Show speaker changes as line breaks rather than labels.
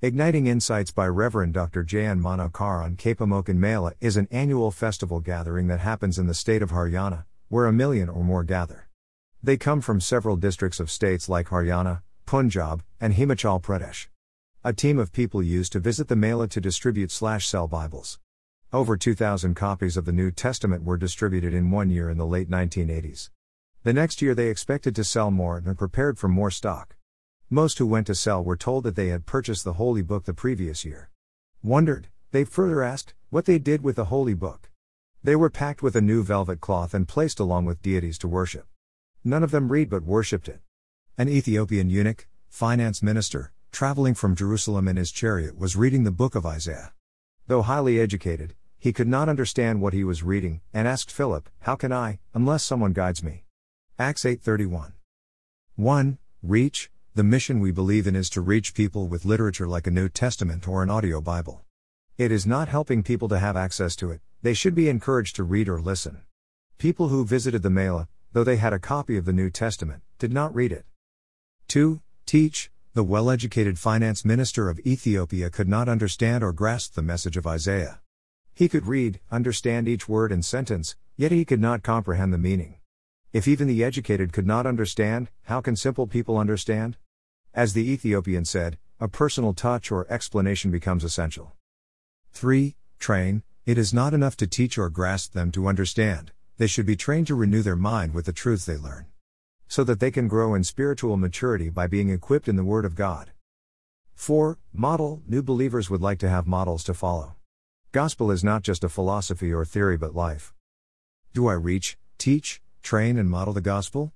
Igniting Insights by Reverend Dr. J.N. Manokaran Kapamokan Mela is an annual festival gathering that happens in the state of Haryana, where a million or more gather. They come from several districts of states like Haryana, Punjab, and Himachal Pradesh. A team of people used to visit the Mela to distribute slash sell Bibles. Over 2,000 copies of the New Testament were distributed in one year in the late 1980s. The next year they expected to sell more and prepared for more stock. Most who went to sell were told that they had purchased the Holy Book the previous year. Wondered, they further asked, what they did with the Holy Book. They were packed with a new velvet cloth and placed along with deities to worship. None of them read but worshipped it. An Ethiopian eunuch, finance minister, traveling from Jerusalem in his chariot was reading the book of Isaiah. Though highly educated, he could not understand what he was reading and asked Philip, "How can I, unless someone guides me?" Acts 8:31. 1. Reach the mission we believe in is to reach people with literature like a New Testament or an audio Bible. It is not helping people to have access to it, they should be encouraged to read or listen. People who visited the Mela, though they had a copy of the New Testament, did not read it. 2. Teach, the well educated finance minister of Ethiopia could not understand or grasp the message of Isaiah. He could read, understand each word and sentence, yet he could not comprehend the meaning. If even the educated could not understand, how can simple people understand? As the Ethiopian said, a personal touch or explanation becomes essential. 3. Train, it is not enough to teach or grasp them to understand, they should be trained to renew their mind with the truths they learn. So that they can grow in spiritual maturity by being equipped in the Word of God. 4. Model, new believers would like to have models to follow. Gospel is not just a philosophy or theory but life. Do I reach, teach, train, and model the gospel?